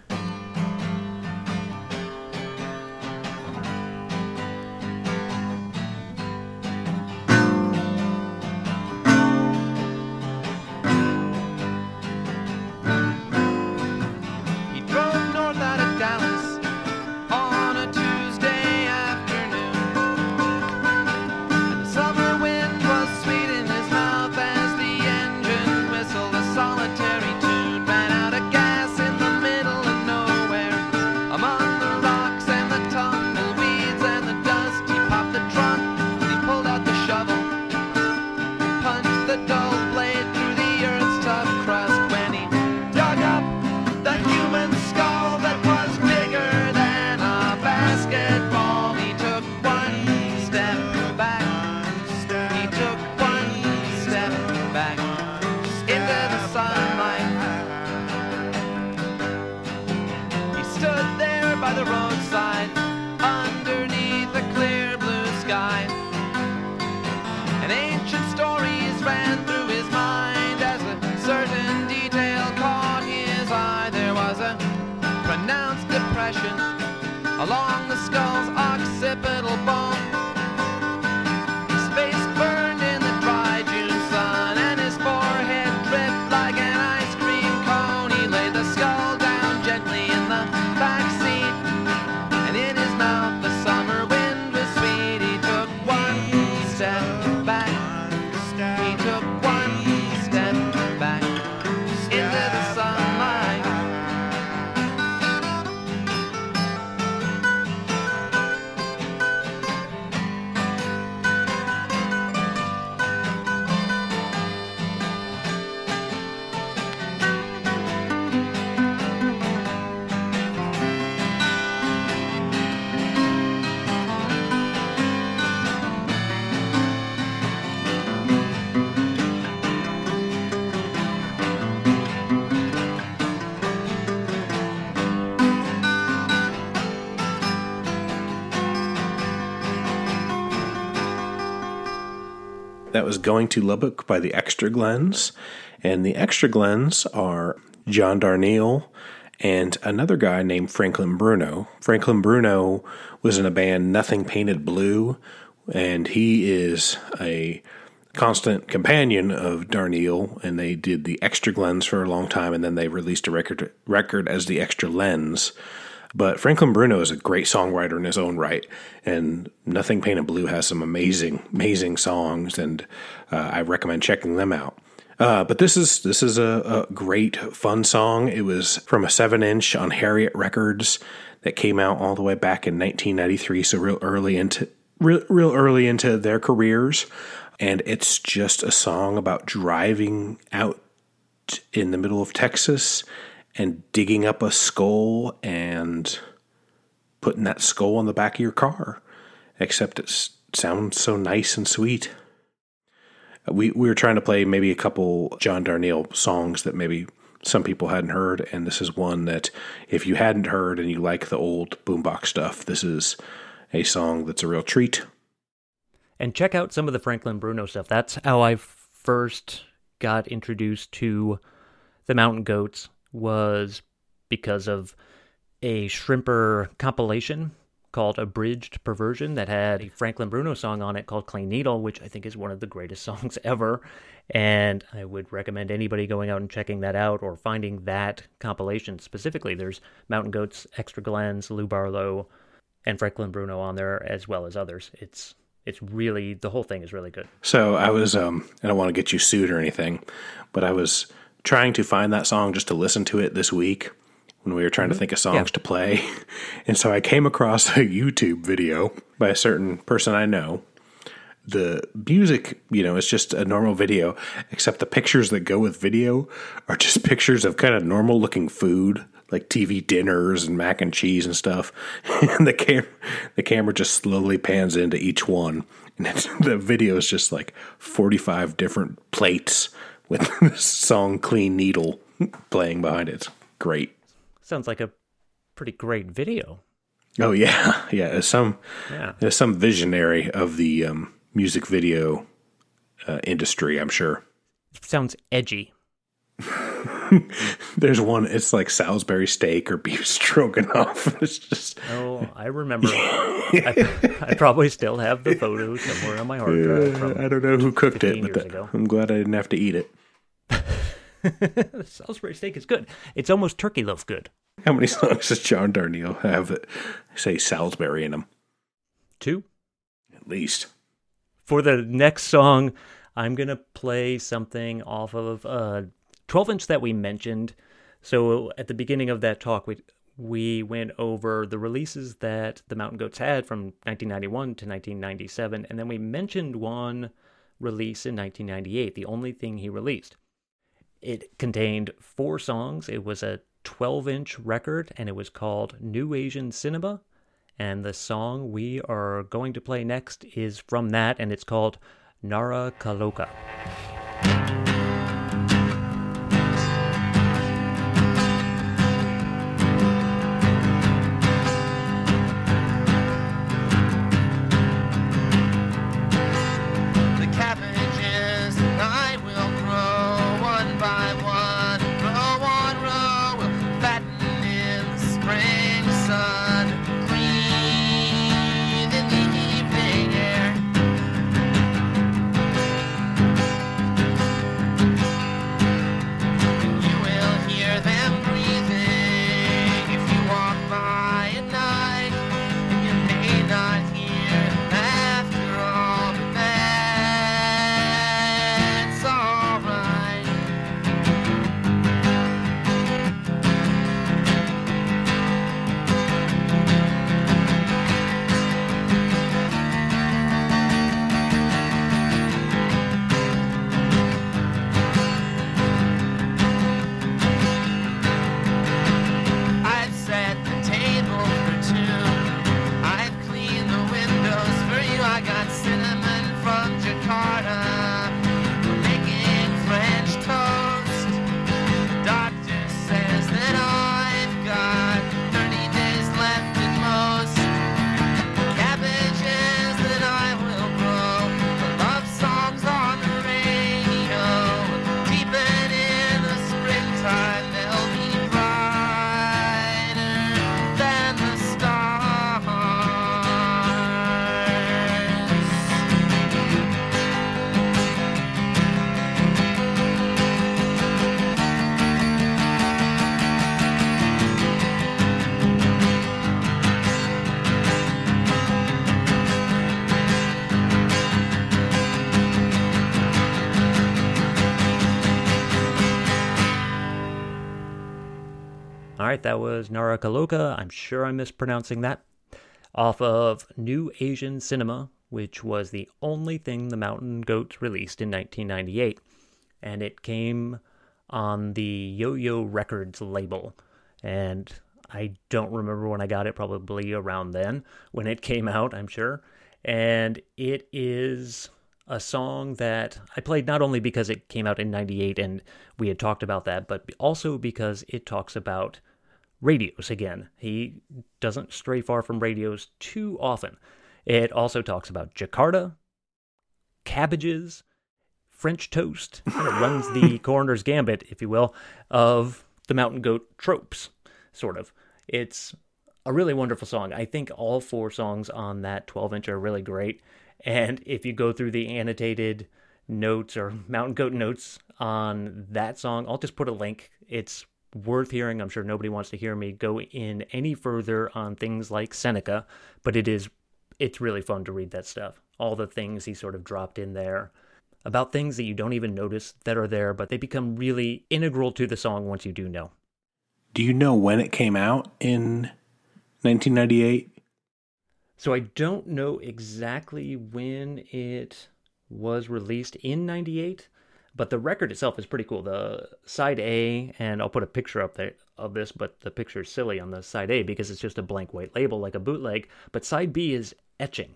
Was Going to Lubbock by the Extra Glenns. And the Extra Glenns are John Darnielle and another guy named Franklin Bruno. Franklin Bruno was in a band Nothing Painted Blue, and he is a constant companion of Darnielle, and they did the Extra Glenns for a long time, and then they released a record record as the Extra Lens. But Franklin Bruno is a great songwriter in his own right, and Nothing Painted Blue has some amazing, amazing songs, and uh, I recommend checking them out. Uh, but this is this is a, a great fun song. It was from a seven inch on Harriet Records that came out all the way back in 1993, so real early into real, real early into their careers, and it's just a song about driving out in the middle of Texas and digging up a skull and putting that skull on the back of your car. Except it sounds so nice and sweet. We we were trying to play maybe a couple John Darnielle songs that maybe some people hadn't heard, and this is one that if you hadn't heard and you like the old boombox stuff, this is a song that's a real treat. and check out some of the Franklin Bruno stuff. That's how I first got introduced to the Mountain Goats was because of a Shrimper compilation called Abridged Perversion that had a Franklin Bruno song on it called Clean Needle, which I think is one of the greatest songs ever. And I would recommend anybody going out and checking that out or finding that compilation specifically. There's Mountain Goats, Extra Glenns, Lou Barlow, and Franklin Bruno on there, as well as others. It's it's really the whole thing is really good. So I was um I don't want to get you sued or anything, but I was trying to find that song just to listen to it this week when we were trying to mm-hmm. think of songs Yeah. to play. And so I came across a YouTube video by a certain person I know. The music, you know, is just a normal video, except the pictures that go with video are just pictures of kind of normal looking food, like TV dinners and mac and cheese and stuff. And the cam the camera just slowly pans into each one. And it's, the video is just like 45 different plates with this song Clean Needle playing behind it. Great. Sounds like a pretty great video. Oh yeah, yeah. Some Yeah. some visionary of the um, music video uh, industry, I'm sure. Sounds edgy. There's one, it's like Salisbury steak or beef stroganoff. It's just, Oh, I remember. I, I probably still have the photo somewhere on my hard drive. I don't know who cooked it, but that- I'm glad I didn't have to eat it. Salisbury steak is good. It's almost turkey loaf good. How many songs does John Darnielle have that say Salisbury in them? Two. At least. For the next song, I'm gonna play something off of uh, 12 inch that we mentioned. So at the beginning of that talk, we we went over the releases that the Mountain Goats had from 1991 to 1997, and then we mentioned one release in 1998, the only thing he released. It contained four songs. It was a 12 inch record, and it was called New Asian Cinema. And the song we are going to play next is from that, and it's called Nara Kaloka. Right, that was Nara Kaloka. I'm sure I'm mispronouncing that. Off of New Asian Cinema, which was the only thing the Mountain Goats released in 1998. And it came on the Yo Yo Records label. And I don't remember when I got it, probably around then when it came out, I'm sure. And it is a song that I played not only because it came out in 98 and we had talked about that, but also because it talks about radios again. He doesn't stray far from radios too often. It also talks about Jakarta, cabbages, French toast, kind of runs the coroner's gambit, if you will, of the mountain goat tropes, sort of. It's a really wonderful song. I think all four songs on that 12 inch are really great. And if you go through the annotated notes or mountain goat notes on that song, I'll just put a link. It's worth hearing. I'm sure nobody wants to hear me go in any further on things like Seneca, but it is it's really fun to read that stuff. All the things he sort of dropped in there about things that you don't even notice that are there, but they become really integral to the song once you do know. Do you know when it came out in 1998? So I don't know exactly when it was released in 98, but the record itself is pretty cool. The side A, and I'll put a picture up there of this, but the picture is silly on the side A because it's just a blank white label like a bootleg. But side B is etching,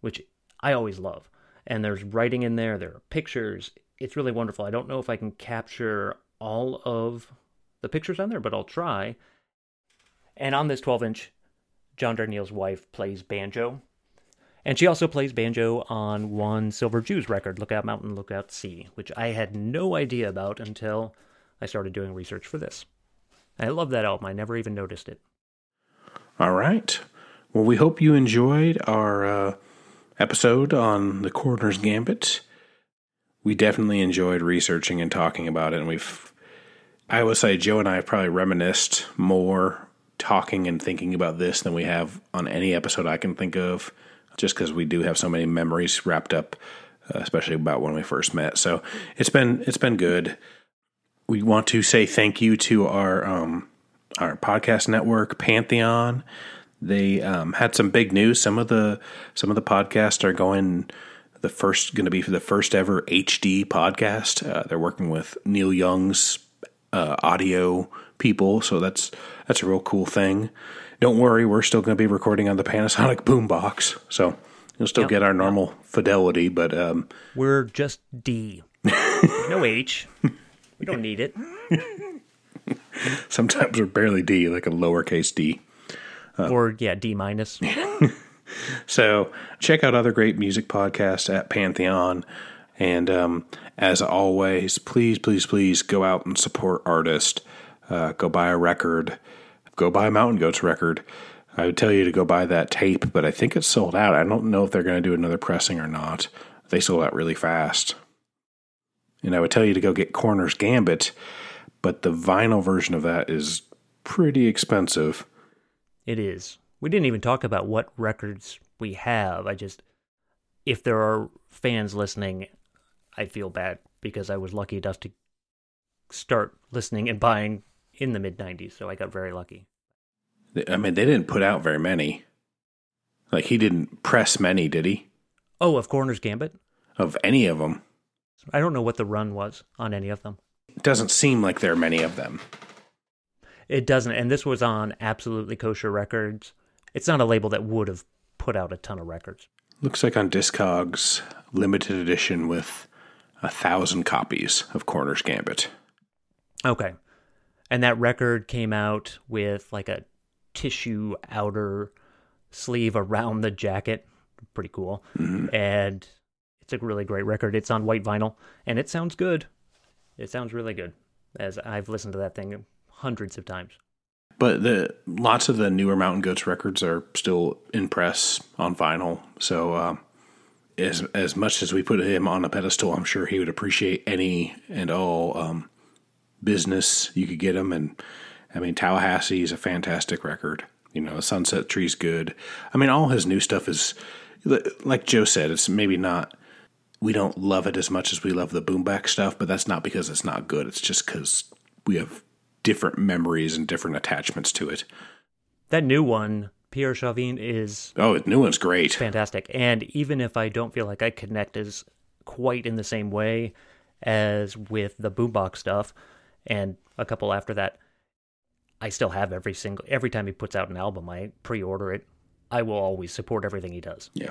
which I always love. And there's writing in there, there are pictures. It's really wonderful. I don't know if I can capture all of the pictures on there, but I'll try. And on this 12 inch, John Darnielle's wife plays banjo. And she also plays banjo on one Silver Jews record, Lookout Mountain, Lookout Sea, which I had no idea about until I started doing research for this. I love that album. I never even noticed it. All right. Well, we hope you enjoyed our uh, episode on the Coroner's Gambit. We definitely enjoyed researching and talking about it, and we've. I would say Joe and I have probably reminisced more talking and thinking about this than we have on any episode I can think of, just because we do have so many memories wrapped up, uh, especially about when we first met. So it's been it's been good. We want to say thank you to our um, our podcast network Pantheon. They um, had some big news. Some of the some of the podcasts are going the first going to be for the first ever HD podcast. Uh, they're working with Neil Young's uh, audio people, so that's that's a real cool thing. Don't worry, we're still going to be recording on the Panasonic boombox, so you'll still Yep. get our normal fidelity. But um, We're just D. no H. We don't need it. sometimes we're barely D, like a lowercase D. or, yeah, D minus. So check out other great music podcasts at Pantheon. And um, as always, please, please, please go out and support artists. Uh, go buy a record. Go buy Mountain Goats record. I would tell you to go buy that tape, but I think it's sold out. I don't know if they're going to do another pressing or not. They sold out really fast. And I would tell you to go get Coroner's Gambit, but the vinyl version of that is pretty expensive. It is. We didn't even talk about what records we have. I just, if there are fans listening, I feel bad because I was lucky enough to start listening and buying in the mid 90s, so I got very lucky. I mean, they didn't put out very many. Like, he didn't press many, did he? Oh, of Coroner's Gambit? Of any of them. I don't know what the run was on any of them. It doesn't seem like there are many of them. It doesn't, and this was on Absolutely Kosher Records. It's not a label that would have put out a ton of records. Looks like on Discogs, limited edition with a thousand copies of Coroner's Gambit. Okay. And that record came out with like a tissue outer sleeve around the jacket. Pretty cool. And it's a really great record. It's on white vinyl and it sounds good. It sounds really good. As I've listened to that thing hundreds of times. But the lots of the newer Mountain Goats records are still in press on vinyl. So um, as as much as we put him on a pedestal, I'm sure he would appreciate any and all um, business you could get them. And I mean, Tallahassee is a fantastic record. You know, Sunset Tree's good. I mean, all his new stuff is like Joe said. It's maybe not. We don't love it as much as we love the boomback stuff, but that's not because it's not good. It's just because we have different memories and different attachments to it. That new one, Pierre Chuvin, is Oh, the new one's great. fantastic. And even if I don't feel like I connect as quite in the same way as with the boombox stuff, and a couple after that, I still have every single every time he puts out an album, I pre-order it. I will always support everything he does. Yeah,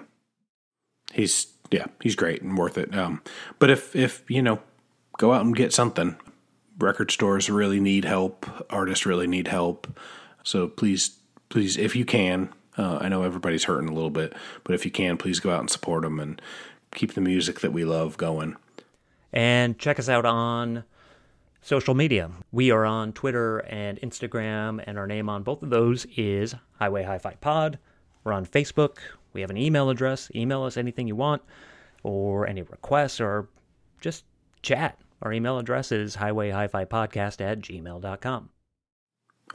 he's yeah he's great and worth it. Um, but if if you know, go out and get something. Record stores really need help. Artists really need help. So please, please, if you can, uh, I know everybody's hurting a little bit, but if you can, please go out and support them and keep the music that we love going. And check us out on social media. We are on Twitter and Instagram, and our name on both of those is Highway Hi Fi Pod. We're on Facebook. We have an email address. Email us anything you want, or any requests, or just chat. Our email address is highwayhifipodcast at gmail.com.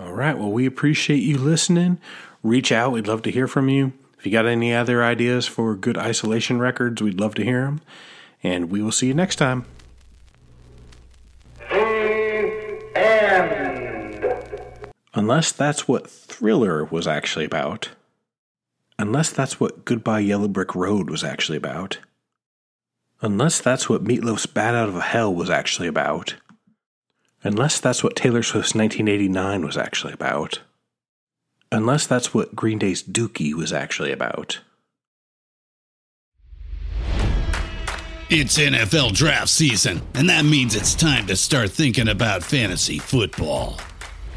All right. Well, we appreciate you listening. Reach out. We'd love to hear from you. If you got any other ideas for good isolation records, we'd love to hear them. And we will see you next time. Unless that's what Thriller was actually about. Unless that's what Goodbye Yellow Brick Road was actually about. Unless that's what Meatloaf's Bat Out of Hell was actually about. Unless that's what Taylor Swift's 1989 was actually about. Unless that's what Green Day's Dookie was actually about. It's NFL draft season, and that means it's time to start thinking about fantasy football.